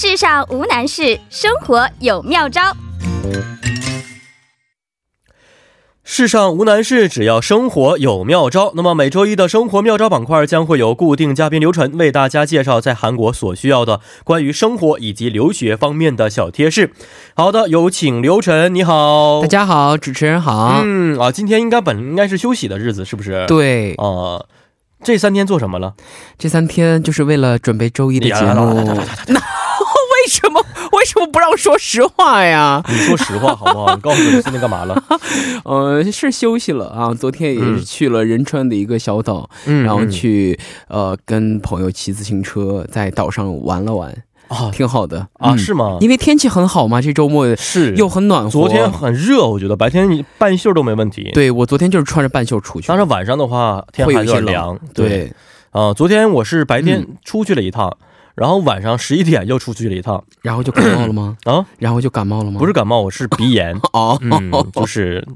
世上无难事，生活有妙招。世上无难事，只要生活有妙招。那么每周一的生活妙招板块将会有固定嘉宾刘晨为大家介绍在韩国所需要的关于生活以及留学方面的小贴士。好的，有请刘晨，你好。大家好，主持人好。嗯啊，今天应该本应该是休息的日子，是不是？对，啊，这三天做什么了？这三天就是为了准备周一的节目。什么 为什么不让说实话呀？你说实话好不好？你告诉我你今天干嘛了？呃，是休息了啊。昨天也是去了仁川的一个小岛，嗯然后去呃跟朋友骑自行车在岛上玩了玩，啊挺好的啊，嗯是吗？因为天气很好嘛，这周末是又很暖和。昨天很热，我觉得白天你半袖都没问题。，对我昨天就是穿着半袖出去，但是晚上的话天还会有点凉。对，啊、昨天我是白天嗯出去了一趟，然后晚上十一点又出去了一趟。然后就感冒了吗？啊，然后就感冒了吗？不是感冒，我是鼻炎。哦，嗯，就是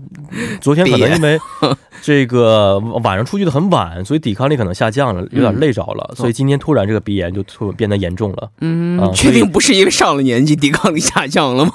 昨天可能因为 这个晚上出去的很晚，所以抵抗力可能下降了，有点累着了，所以今天突然这个鼻炎就突变得严重了。嗯，啊确定不是因为上了年纪抵抗力下降了吗？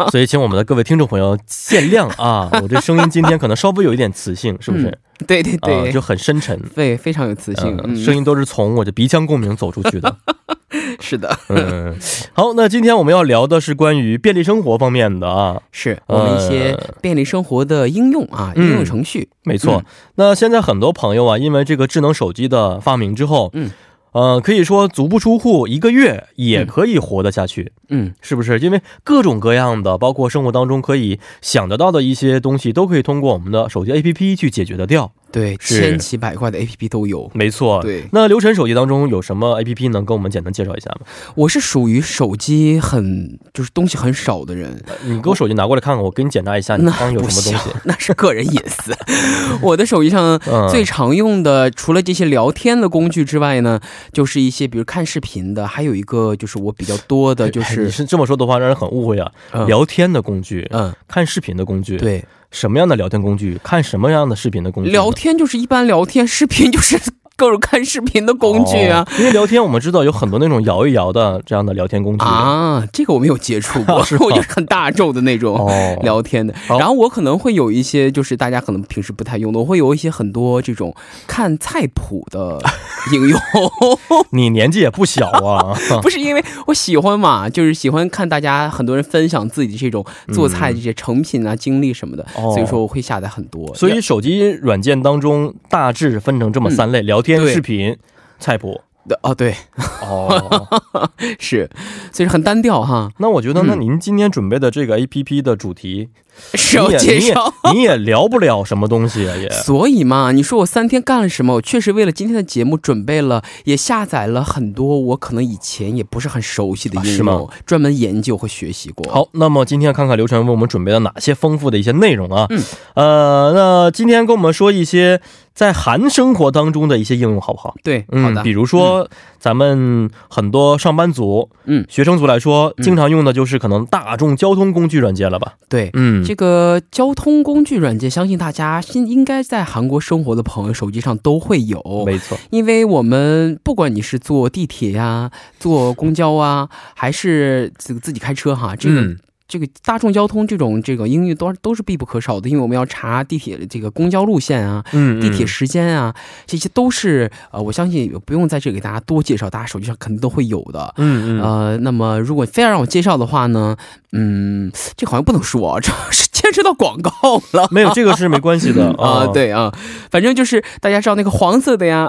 所以请我们的各位听众朋友见谅啊，我这声音今天可能稍微有一点磁性，是不是？对对对，啊，就很深沉。对，非常有磁性，声音都是从我的鼻腔共鸣走出去的。是的，嗯，好，那今天我们要聊的是关于便利生活方面的啊。是我们一些便利生活的应用啊，嗯应用程序，没错，嗯。那现在很多朋友啊，因为这个智能手机的发明之后，嗯，呃，可以说足不出户一个月也可以活得下去，嗯，是不是？因为各种各样的，包括生活当中可以想得到的一些东西，都可以通过我们的手机 APP 去解决得掉。对，千奇百怪的 APP 都有。没错，对那刘晨手机当中有什么 APP 能跟我们简单介绍一下吗？我是属于手机很就是东西很少的人，你给我手机拿过来看看，我给你检查一下你那刚有什么东西。，那是个人隐私。我的手机上嗯最常用的，除了这些聊天的工具之外呢，就是一些比如看视频的，还有一个就是我比较多的，就哎你是是这么说的话，让人很误会啊。嗯聊天的工具，嗯，看视频的工具，，对，什么样的聊天工具，看什么样的视频的工具？聊天就是一般聊天，视频就是各种看视频的工具啊。哦因为聊天我们知道有很多那种摇一摇的这样的聊天工具。啊，这个我没有接触过，是我就是很大众的那种哦。聊天的。好。然后我可能会有一些，就是大家可能平时不太用的，我会有一些很多这种看菜谱的应用，你年纪也不小啊，不是因为我喜欢嘛，就是喜欢看大家很多人分享自己这种做菜这些成品啊、经历什么的，哦。所以说我会下载很多。所以手机软件当中大致分成这么三类：聊天、视频、菜谱。哦，对，哦，是，所以很单调哈。那我觉得，那嗯您今天准备的这个 A P P 的主题，是也介绍。你也聊不了什么东西啊，也所以嘛，你说我三天干了什么？我确实为了今天的节目准备了，也下载了很多我可能以前也不是很熟悉的应用，专门研究和学习过。，好，那么今天看看刘晨为我们准备了哪些丰富的一些内容啊？嗯，呃，那今天跟我们说一些在韩生活当中的一些应用，好不好？对，嗯，好的，比如说、咱们很多上班族、嗯，学生族来说，嗯经常用的就是可能大众交通工具软件了吧？对。嗯，这个交通工具软件，相信大家应应该在韩国生活的朋友手机上都会有，没错，因为我们不管你是坐地铁呀、坐公交啊，还是这个自己开车哈，这个、嗯这个大众交通这种这个英语都都是必不可少的，因为我们要查地铁的这个公交路线啊、嗯，地铁时间啊，这些都是呃，我相信不用在这里给大家多介绍，大家手机上肯定都会有的。嗯，嗯嗯，呃，那么如果非要让我介绍的话呢，嗯，这好像不能说啊，这是牵扯到广告了。没有这个是没关系的 啊、对啊，反正就是大家知道那个黄色的呀，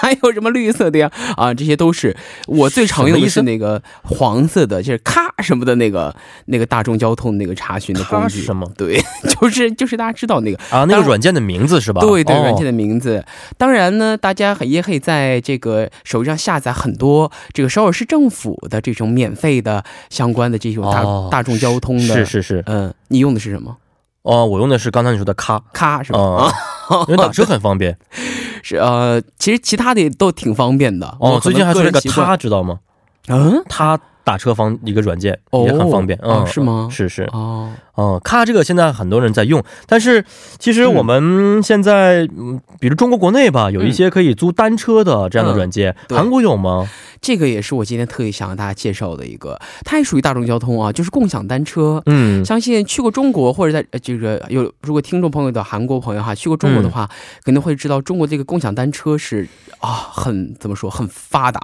还有什么绿色的呀，啊，这些都是我最常用的是那个黄色的，就是咔什么的那个那个大众交通那个查询的工具。什么对，就是就是大家知道那个。啊？那个软件的名字是吧？对对，哦软件的名字。当然呢，大家也可以在这个手机上下载很多这个首尔市政府的这种免费的相关的这种大、哦大众交通的。是是是，嗯、你用的是什么？哦，我用的是刚才你说的咔，咔是吧？啊，因为打车很方便。是呃，其实其他的也都挺方便的。哦，最近还出了个个人习惯他知道吗？嗯，他打车方一个软件，哦也很方便。哦嗯，是吗是是。哦，哦，咔，这个现在很多人在用，但是其实我们现在，嗯，比如中国国内吧，有一些可以租单车的这样的软件，韩国有吗？这个也是我今天特意想给大家介绍的一个，它也属于大众交通啊，就是共享单车。嗯，相信去过中国或者在呃这个有如果听众朋友的韩国朋友哈，去过中国的话，肯定会知道中国这个共享单车是啊很怎么说很发达，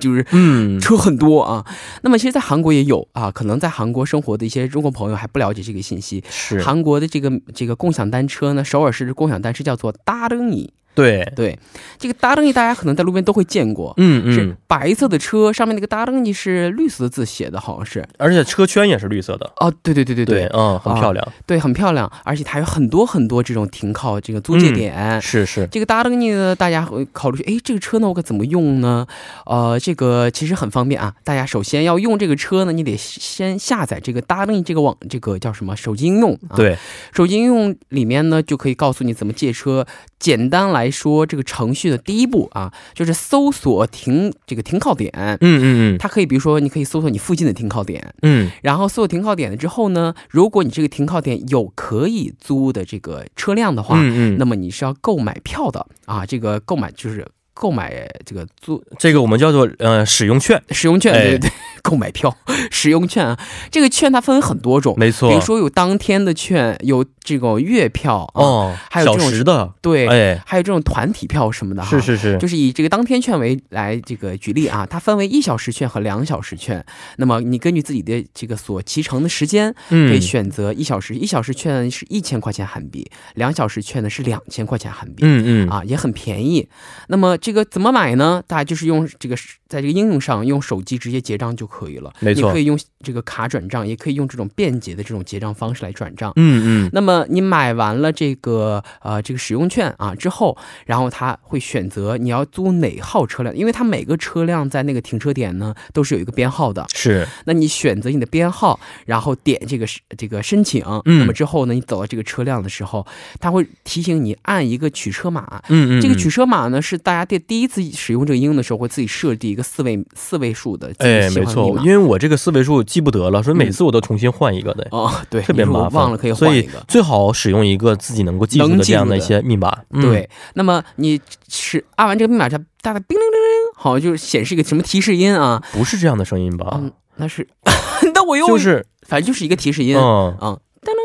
就是嗯，车很多啊。那么其实，在韩国也有啊，可能在韩国生活的一些中国朋友还不了解这个信息。是，韩国的这个这个共享单车呢，首尔市的共享单车叫做搭灯椅。对，对，这个搭登椅大家可能在路边都会见过。嗯是嗯，白色的车，上面那个搭登椅是绿色的字写的，好像是。而且车圈也是绿色的，哦，对对对对对，嗯，很漂亮，对，很漂亮，而且它有很多很多这种停靠这个租借点。是是，这个搭登椅呢，大家会考虑，哎，这个车呢，我该怎么用呢？呃，这个其实很方便啊。大家首先要用这个车呢，你得先下载这个搭登椅这个网，这个叫什么手机应用？啊、，对，手机应用里面呢，就可以告诉你怎么借车。简单来说，这个程序的第一步啊，就是搜索停这个停靠点。嗯嗯嗯它可以，比如说，你可以搜索你附近的停靠点，嗯，然后搜索停靠点了之后呢，如果你这个停靠点有可以租的这个车辆的话，嗯嗯，那么你是要购买票的啊。这个购买就是购买这个租这个我们叫做呃使用券，使用券，哎对对对，购买票使用券啊。这个券它分为很多种，没错，比如说有当天的券，有这种月票啊，哦，还有这种时的，对，哎，还有这种团体票什么的哈。是是是，就是以这个当天券为来这个举例啊，它分为一小时券和两小时券。那么你根据自己的这个所骑乘的时间，嗯可以选择一小时，一小时券是一千块钱韩币，两小时券呢是两千块钱韩币。嗯嗯啊，也很便宜。那么这个怎么买呢？大家就是用这个在这个应用上用手机直接结账就可以了。没错你可以用这个卡转账，也可以用这种便捷的这种结账方式来转账。嗯嗯，那么你买完了这个呃这个使用券啊之后，然后他会选择你要租哪号车辆，因为它每个车辆在那个停车点呢都是有一个编号的。是，那你选择你的编号，然后点这个这个申请，嗯那么之后呢，你走到这个车辆的时候，它会提醒你按一个取车码。嗯嗯，这个取车码呢，是大家第第一次使用这个应用的时候，会自己设计一个四位四位数的哎，没错，因为我这个四位数记不得了，所以每次我都重新换一个的。哦，对，特别麻烦，忘了可以所以换一个。最好使用一个自己能够记住的这样的一些密码。嗯、对，那么你是按完这个密码，它大概叮铃铃铃，好像就是显示一个什么提示音啊？不是这样的声音吧？嗯，那是，那我又就是，反正就是一个提示音，嗯，啊，噔噔，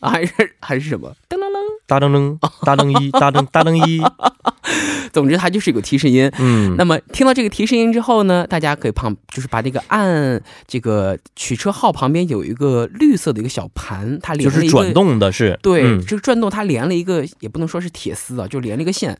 啊还是还是什么？噔噔噔。大灯灯，大灯一，大噔大噔一，总之，它就是有个提示音。嗯，那么听到这个提示音之后呢，大家可以旁就是把这个按这个取车号旁边有一个绿色的一个小盘，它连了一个就是转。动的是，对，嗯这个转动它连了一个，也不能说是铁丝啊，就连了一个线，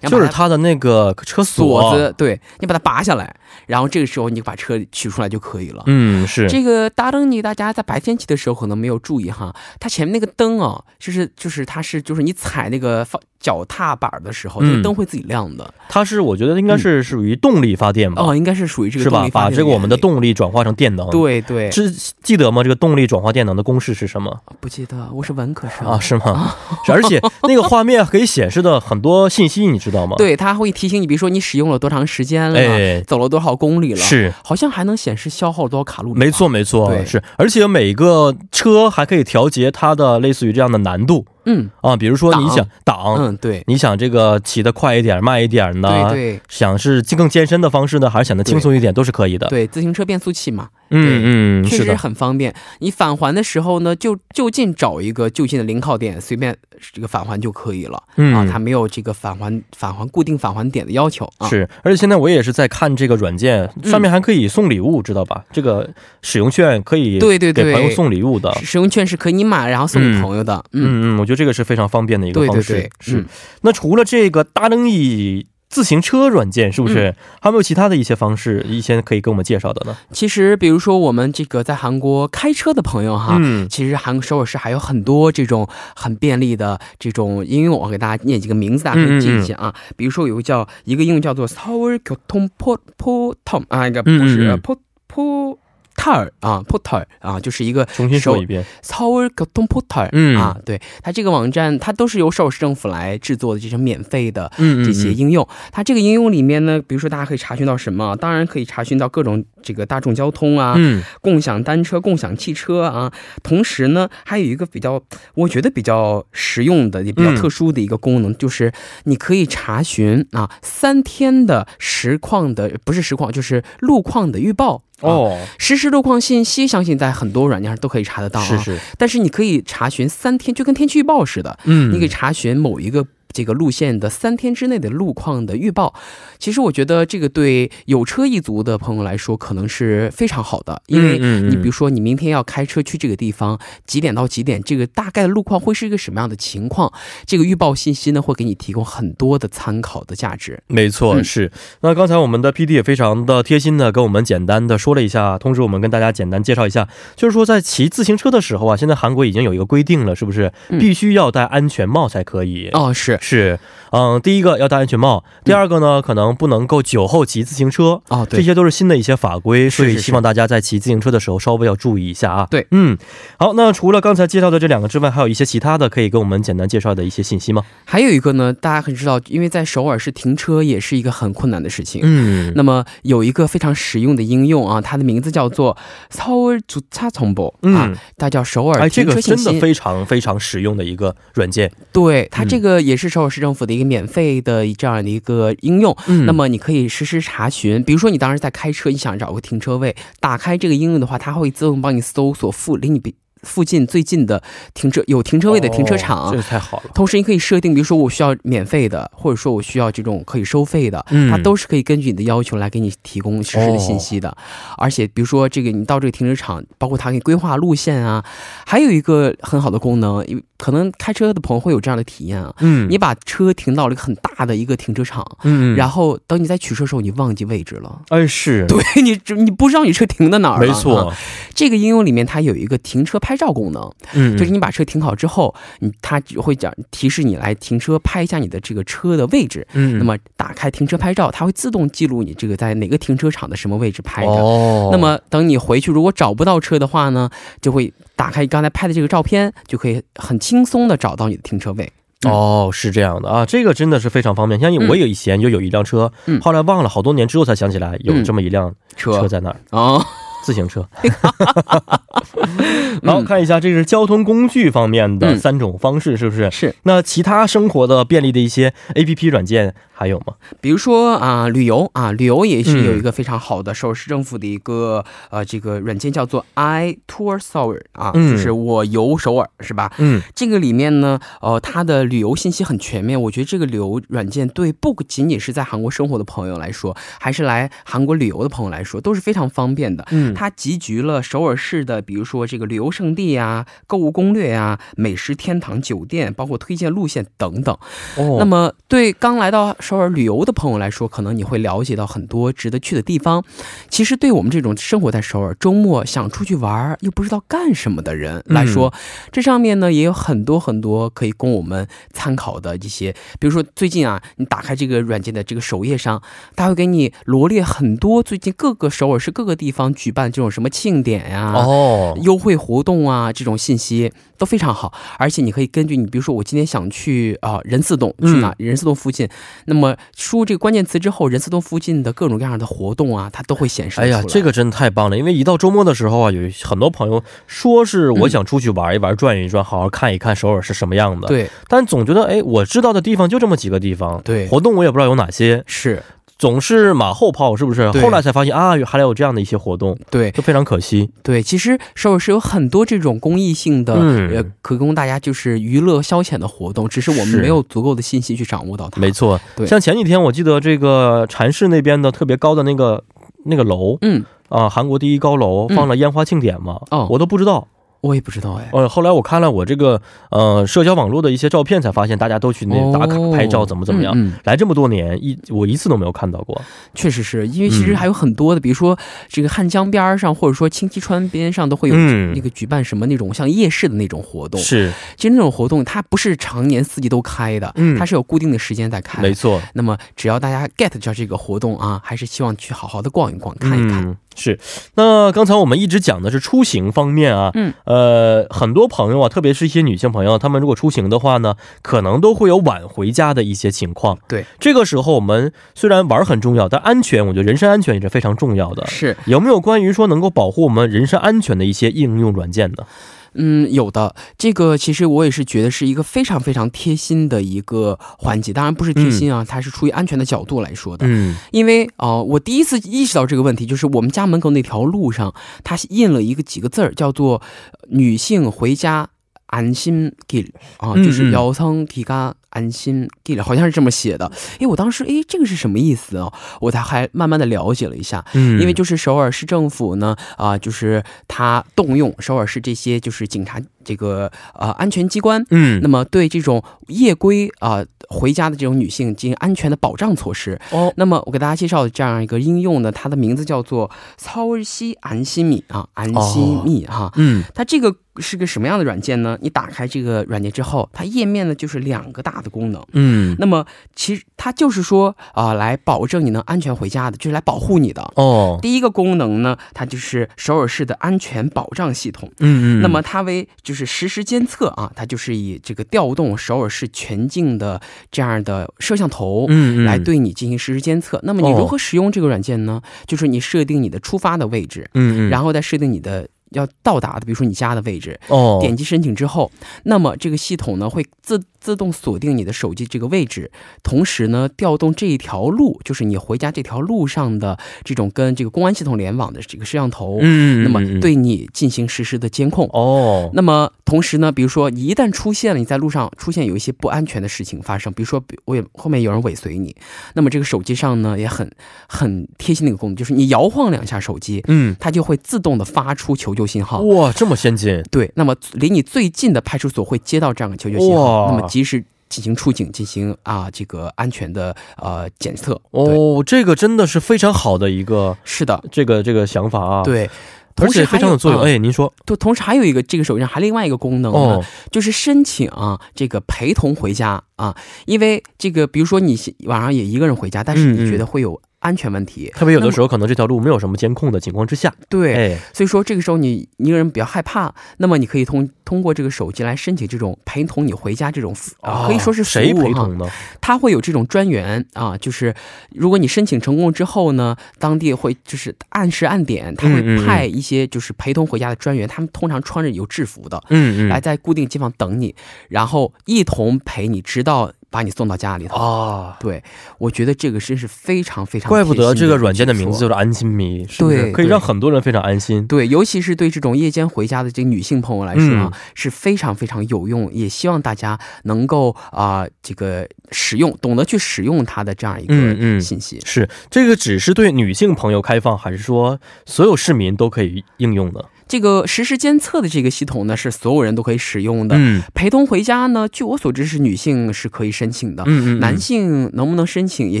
然后就是它它的那个车锁锁子，，对你把它拔下来，然后这个时候你把车取出来就可以了。嗯，是，这个大灯你大家在白天骑的时候可能没有注意哈，它前面那个灯啊，就是就是它是就是你踩那个放脚踏板的时候，嗯那个灯会自己亮的。它是我觉得应该是属于动力发电吧，哦，应该是属于这个是吧？动力发电把这个我们的动力转化成电能。，对对，是记得吗？这个动力转化电能的公式是什么不记得，我是文科生啊？是吗？是而且那个画面可以显示的很多信息，你知道吗？，对，它会提醒你，比如说你使用了多长时间了，哎，走了多少公里了，是。好像还能显示消耗多少卡路里。没错，，没错，是，而且每个车还可以调节它的类似于这样的难度嗯啊，比如说你想挡，嗯，对你想这个骑得快一点、慢一点呢？对对想是更健身的方式呢，还是想的轻松一点，都是可以的。对，自行车变速器嘛，嗯嗯，确实，很方便。你返还的时候呢，就就近找一个就近的零靠点，随便这个返还就可以了。嗯啊，它没有这个返还返还固定返还点的要求啊。是，而且现在我也是在看这个软件，嗯上面还可以送礼物，知道吧？这个使用券可以对对对给朋友送礼物的。使用券是可以你买然后送给朋友的。嗯，嗯嗯，我觉得这个是非常方便的一个方式。对对对，是、嗯那除了这个大灯椅自行车软件是不是？还有没有其他的一些方式一些可以给我们介绍的呢？其实比如说我们这个在韩国开车的朋友哈嗯。其实韩国首尔市还有很多这种很便利的这种应用我给大家念几个名字大家可以记一下啊。比如说有个叫一个应用叫做 starcotumpopo tom 啊应该不是啊 popopo TAR 啊，PUTER 啊，就是一个，重新说一遍，Sour Computer 啊，对，它这个网站，它都是由邵市政府来制作的，这种免费的，这些应用，它这个应用里面呢，比如说大家可以查询到什么，当然可以查询到各种这个大众交通啊，嗯，共享单车、共享汽车啊。同时呢，还有一个比较，我觉得比较实用的，也比较特殊的一个功能，就是你可以查询啊三天的实况的，不是实况，就是路况的预报。哦，实时路况信息，相信在很多软件上都可以查得到啊。是是，但是你可以查询三天，就跟天气预报似的。嗯，你可以查询某一个。这个路线的三天之内的路况的预报，其实我觉得这个对有车一族的朋友来说可能是非常好的，因为你比如说你明天要开车去这个地方，几点到几点，这个大概的路况会是一个什么样的情况，这个预报信息呢会给你提供很多的参考的价值。没错，是。那刚才我们的 P D 也非常的贴心的跟我们简单的说了一下，同时我们跟大家简单介绍一下，就是说在骑自行车的时候啊，现在韩国已经有一个规定了，是不是必须要戴安全帽才可以？哦，是。是，嗯，第一个要戴安全帽，第二个呢，可能不能够酒后骑自行车啊，这些都是新的一些法规，所以希望大家在骑自行车的时候稍微要注意一下啊。对，嗯，好，那除了刚才介绍的这两个之外，还有一些其他的可以跟我们简单介绍的一些信息吗？还有一个呢，大家很知道，因为在首尔是停车也是一个很困难的事情，嗯，那么有一个非常实用的应用啊，它的名字叫做서울주차정보啊，它叫首尔停车信息，这个真的非常非常实用的一个软件。对，它这个也是 首尔市政府的一个。免费的这样的一个应用，那么你可以实时查询。比如说，你当时在开车，你想找个停车位，打开这个应用的话，它会自动帮你搜索附离你比。附近最近的停车有停车位的停车场，这太好了。同时，你可以设定，比如说我需要免费的，或者说我需要这种可以收费的，它都是可以根据你的要求来给你提供实时的信息的。而且，比如说这个你到这个停车场，包括它给你规划路线啊，还有一个很好的功能，因为可能开车的朋友会有这样的体验啊。嗯，你把车停到了一个很大的一个停车场，嗯，然后等你在取车的时候，你忘记位置了。哎，是对你，你不知道你车停在哪儿了。没错，这个应用里面它有一个停车拍照功能。嗯，就是你把车停好之后，你它会讲提示你来停车，拍一下你的这个车的位置。嗯，那么打开停车拍照，它会自动记录你这个在哪个停车场的什么位置拍的。哦，那么等你回去如果找不到车的话呢，就会打开刚才拍的这个照片，就可以很轻松的找到你的停车位。哦，是这样的啊，这个真的是非常方便。像我有以前就有一辆车，后来忘了好多年之后才想起来有这么一辆车在那儿啊。自行车，好看一下，这是交通工具方面的三种方式，是不是？是。那其他生活的便利的一些 A P P 软件还有吗？比如说啊，旅游啊，旅游也是有一个非常好的首尔市政府的一个呃这个软件，叫做 i Tour Seoul 啊，就是我游首尔，是吧？嗯。这个里面呢，呃，它的旅游信息很全面。我觉得这个旅游软件对不仅仅是在韩国生活的朋友来说，还是来韩国旅游的朋友来说，都是非常方便的。嗯。它集聚了首尔市的，比如说这个旅游胜地啊、购物攻略啊、美食天堂酒店，包括推荐路线等等。哦，那么对刚来到首尔旅游的朋友来说，可能你会了解到很多值得去的地方。其实对我们这种生活在首尔、周末想出去玩又不知道干什么的人来说，这上面呢也有很多很多可以供我们参考的一些。比如说最近啊，你打开这个软件的这个首页上，它会给你罗列很多最近各个首尔市各个地方举办这种什么。庆典呀？哦，优惠活动啊，这种信息都非常好。而且你可以根据你，比如说我今天想去啊仁寺洞，去哪仁寺洞附近，那么输入这个关键词之后，仁寺洞附近的各种各样的活动啊，它都会显示。哎呀，这个真的太棒了！因为一到周末的时候啊，有很多朋友说是我想出去玩一玩、转一转，好好看一看首尔是什么样的。对，但总觉得哎，我知道的地方就这么几个地方。对，活动我也不知道有哪些。是。总是马后炮，是不是？后来才发现啊，还有这样的一些活动，对，就非常可惜。对，其实首尔是有很多这种公益性的，呃，可供大家就是娱乐消遣的活动，只是我们没有足够的信息去掌握到它。没错，对。像前几天我记得这个禅市那边的特别高的那个那个楼，嗯啊，韩国第一高楼放了烟花庆典嘛，哦，我都不知道。我也不知道哎，呃，后来我看了我这个呃社交网络的一些照片，才发现大家都去那打卡拍照，怎么怎么样。来这么多年，一我一次都没有看到过。确实是因为其实还有很多的，比如说这个汉江边上，或者说清溪川边上，都会有那个举办什么那种像夜市的那种活动。是，其实那种活动它不是常年四季都开的，它是有固定的时间在开。没错。那么只要大家 get 到这个活动啊，还是希望去好好的逛一逛，看一看。是，那刚才我们一直讲的是出行方面啊，嗯，呃，很多朋友啊，特别是一些女性朋友，她们如果出行的话呢，可能都会有晚回家的一些情况。对，这个时候我们虽然玩很重要，但安全，我觉得人身安全也是非常重要的。是有没有关于说能够保护我们人身安全的一些应用软件呢？嗯，有的，这个其实我也是觉得是一个非常非常贴心的一个环节，当然不是贴心啊，它是出于安全的角度来说的。嗯，因为啊、呃我第一次意识到这个问题，就是我们家门口那条路上，它印了一个几个字儿，叫做“女性回家安心 길”，啊，嗯就是嗯여성귀가 安心地了，好像是这么写的。哎，我当时诶，这个是什么意思啊？我才还慢慢的了解了一下。嗯，因为就是首尔市政府呢，啊、就是他动用首尔市这些就是警察这个呃安全机关，嗯，那么对这种夜归啊、回家的这种女性进行安全的保障措施。哦，那么我给大家介绍的这样一个应用呢，它的名字叫做操尔西安心米啊，安心米哈。嗯它这个是个什么样的软件呢？你打开这个软件之后，它页面呢就是两个大的功能。嗯，那么其实它就是说啊、来保证你能安全回家的，就是来保护你的。哦，第一个功能呢，它就是首尔市的安全保障系统。嗯嗯，那么它为就是实时监测啊，它就是以这个调动首尔市全境的这样的摄像头。嗯嗯，来对你进行实时监测。那么你哦如何使用这个软件呢？就是你设定你的出发的位置，嗯嗯，然后再设定你的要到达的，比如说你家的位置。哦，点击申请之后，那么这个系统呢会自自动锁定你的手机这个位置，同时呢调动这一条路，就是你回家这条路上的这种跟这个公安系统联网的这个摄像头，嗯，嗯，那么嗯对你进行实时的监控。哦，那么同时呢，比如说一旦出现了你在路上出现有一些不安全的事情发生，比如说比我也后面有人尾随你，那么这个手机上呢也很很贴心的一个功能，就是你摇晃两下手机，嗯，它就会自动的发出求救信号。哇，这么先进，对，那么离你最近的派出所会接到这样的求救信号，那么及时进行出警，进行啊这个安全的呃检测。哦，这个真的是非常好的一个是的，这个这个想法啊，，对。同时还非常有作用。啊哎，您说，对，同时还有一个这个手机上还另外一个功能呢，哦，就是申请啊，这个陪同回家啊，因为这个比如说你晚上也一个人回家，但是你觉得会有安全问题，特别有的时候可能这条路没有什么监控的情况之下，对，哎，所以说这个时候你一个人比较害怕，那么你可以通通过这个手机来申请这种陪同你回家这种服啊，可以说是谁陪同呢？他会有这种专员啊，就是如果你申请成功之后呢，当地会就是按时按点，他会嗯嗯嗯派一些就是陪同回家的专员，他们通常穿着有制服的，嗯。来在固定地方等你，然后一同陪你，直到把你送到家里头。啊，对，我觉得这个真是非常非常怪不得这个软件的名字叫做安心迷，是不是可以让很多人非常安心？对，尤其是对这种夜间回家的这个女性朋友来说啊，嗯是非常非常有用，也希望大家能够啊、这个使用，懂得去使用它的这样一个嗯嗯信息。是这个只是对女性朋友开放，还是说所有市民都可以应用呢？这个实时监测的这个系统呢，是所有人都可以使用的。嗯陪同回家呢，据我所知是女性是可以申请的，嗯嗯，男性能不能申请，也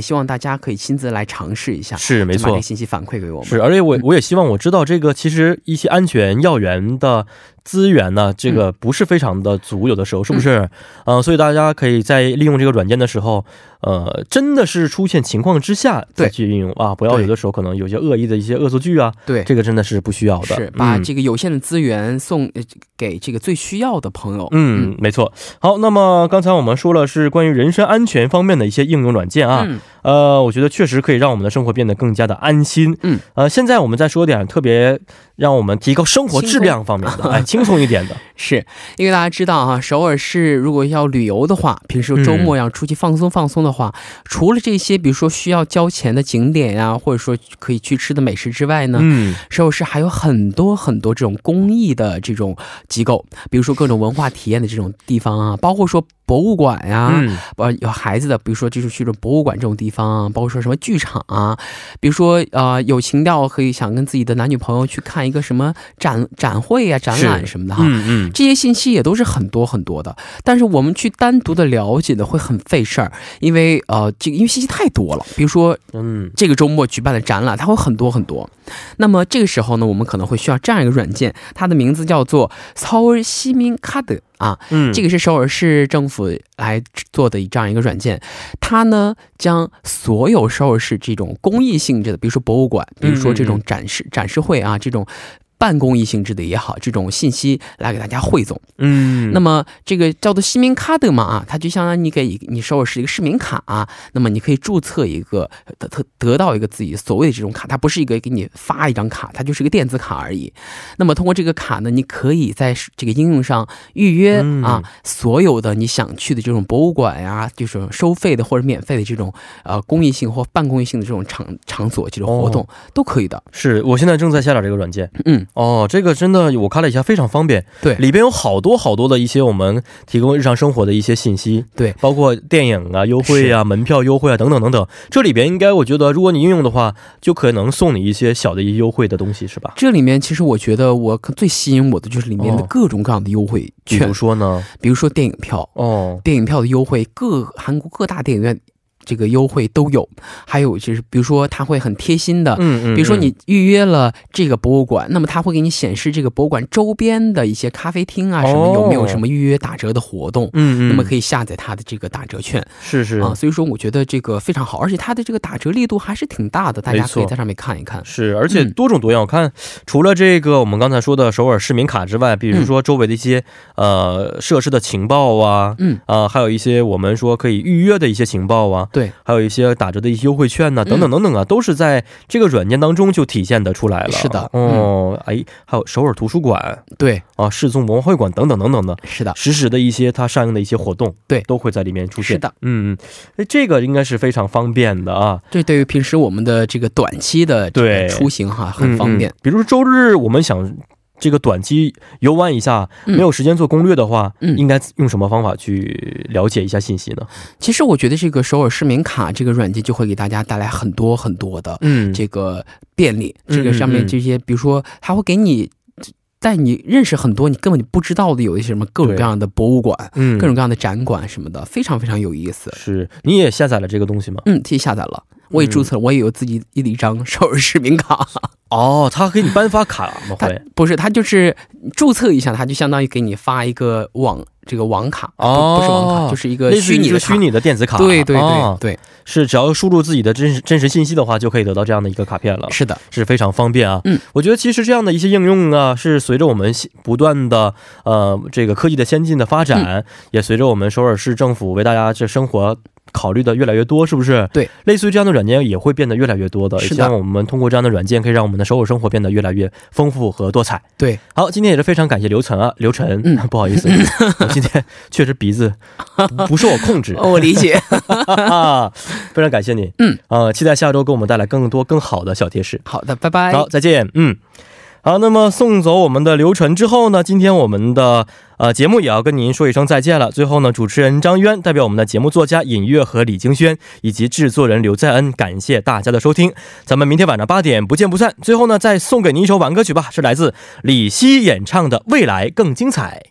希望大家可以亲自来尝试一下。是没错把这个，信息反馈给我们。是，而且我我也希望我知道这个，其实一些安全要员的资源呢，这个不是非常的足，有的时候是不是？嗯、所以大家可以在利用这个软件的时候，呃，真的是出现情况之下再去运用啊，不要有的时候可能有些恶意的一些恶作剧啊，对，这个真的是不需要的。是把嗯这个有限的资源送呃给这个最需要的朋友。嗯，没错。好，那么刚才我们说了是关于人身安全方面的一些应用软件啊，嗯呃，我觉得确实可以让我们的生活变得更加的安心。嗯，呃，现在我们再说点特别让我们提高生活质量方面的，哎，轻松一点的。是因为大家知道啊，首尔市如果要旅游的话，平时周末要出去放松放松的话，除了这些比如说需要交钱的景点呀、或者说可以去吃的美食之外呢，嗯，首尔市还有很多很多这种公益的这种机构，比如说各种文化体验的这种地方啊，包括说博物馆呀、嗯，呃，有孩子的，比如说就是去这种博物馆这种地方啊，包括说什么剧场啊，比如说呃有情调可以想跟自己的男女朋友去看一个什么展展会呀、展览什么的哈。嗯嗯，这些信息也都是很多很多的，但是我们去单独的了解的会很费事儿，因为呃，这个因为信息太多了。比如说嗯，这个周末举办的展览，它会很多很多。那么这个时候呢我们可能会需要这样一个软件它的名字叫做 sour sim card 啊这个是首尔市政府来做的这样一个软件它呢将所有首尔市这种公益性质的比如说博物馆比如说这种展示展示会啊这种半公益性质的也好，这种信息来给大家汇总。嗯，那么这个叫做市民卡的嘛啊，它就相当于你给你首尔市一个市民卡啊，那么你可以注册一个得得得到一个自己所谓的这种卡，它不是一个给你发一张卡，它就是一个电子卡而已。那么通过这个卡呢，你可以在这个应用上预约啊，所有的你想去的这种博物馆呀，就是收费的或者免费的这种呃公益性或半公益性的这种场场所这种活动都可以的。是我现在正在下载这个软件，嗯。哦，这个真的我看了一下，非常方便。对，里边有好多好多的一些我们提供日常生活的一些信息。对，包括电影啊、优惠啊、门票优惠啊等等等等。这里边应该我觉得，如果你应用的话，就可能送你一些小的一些优惠的东西，是吧？这里面其实我觉得我最吸引我的就是里面的各种各样的优惠券。比如说呢？比如说电影票哦，电影票的优惠，各韩国各大电影院。这个优惠都有，还有就是，比如说他会很贴心的，嗯嗯，比如说你预约了这个博物馆，那么他会给你显示这个博物馆周边的一些咖啡厅啊，什么有没有什么预约打折的活动，嗯嗯，那么可以下载它的这个打折券，是是。啊，所以说我觉得这个非常好，而且它的这个打折力度还是挺大的，大家可以在上面看一看，是，而且多种多样。我看除了这个我们刚才说的首尔市民卡之外，比如说周围的一些呃设施的情报啊，嗯。啊，还有一些我们说可以预约的一些情报啊，对，还有一些。打折的一些优惠券呢，等等等等啊，都是在这个软件当中就体现的出来了。是的，哦，哎，还有首尔图书馆，对啊，世宗文化会馆等等等等的，是的，实时的一些它上映的一些活动，对，都会在里面出现。是的，嗯，哎，这个应该是非常方便的啊。这对于平时我们的这个短期的对出行哈，很方便。比如说周日我们想。这个短期游玩一下，没有时间做攻略的话，嗯，应该用什么方法去了解一下信息呢？其实我觉得这个首尔市民卡这个软件就会给大家带来很多很多的，嗯，这个便利。这个上面这些，比如说，它会给你带你认识很多你根本就不知道的有一些什么各种各样的博物馆，嗯，各种各样的展馆什么的，非常非常有意思。是，你也下载了这个东西吗？嗯，自己下载了。我也注册了，我也有自己一一张首尔市民卡。哦，他给你颁发卡吗？会不是，他就是注册一下，他就相当于给你发一个网这个网卡，哦，不是网卡，就是一个虚拟的虚拟的电子卡。对对对对，是只要输入自己的真实真实信息的话，就可以得到这样的一个卡片了。是的，是非常方便啊。嗯，我觉得其实这样的一些应用啊，是随着我们不断的呃这个科技的先进的发展，也随着我们首尔市政府为大家这生活。考虑的越来越多，是不是？对，类似于这样的软件也会变得越来越多的。希望我们通过这样的软件，可以让我们的首尔生活变得越来越丰富和多彩。对，好，今天也是非常感谢刘晨啊，刘晨，嗯，不好意思，我今天确实鼻子不受我控制。我理解，非常感谢你。嗯，呃，期待下周给我们带来更多更好的小贴士。好的，拜拜。好，再见。嗯。好，那么送走我们的刘晨之后呢，今天我们的呃节目也要跟您说一声再见了。最后呢，主持人张渊代表我们的节目作家尹月和李京轩以及制作人刘在恩，感谢大家的收听。咱们明天晚上八点不见不散。最后呢，再送给您一首晚歌曲吧，是来自李希演唱的《未来更精彩》。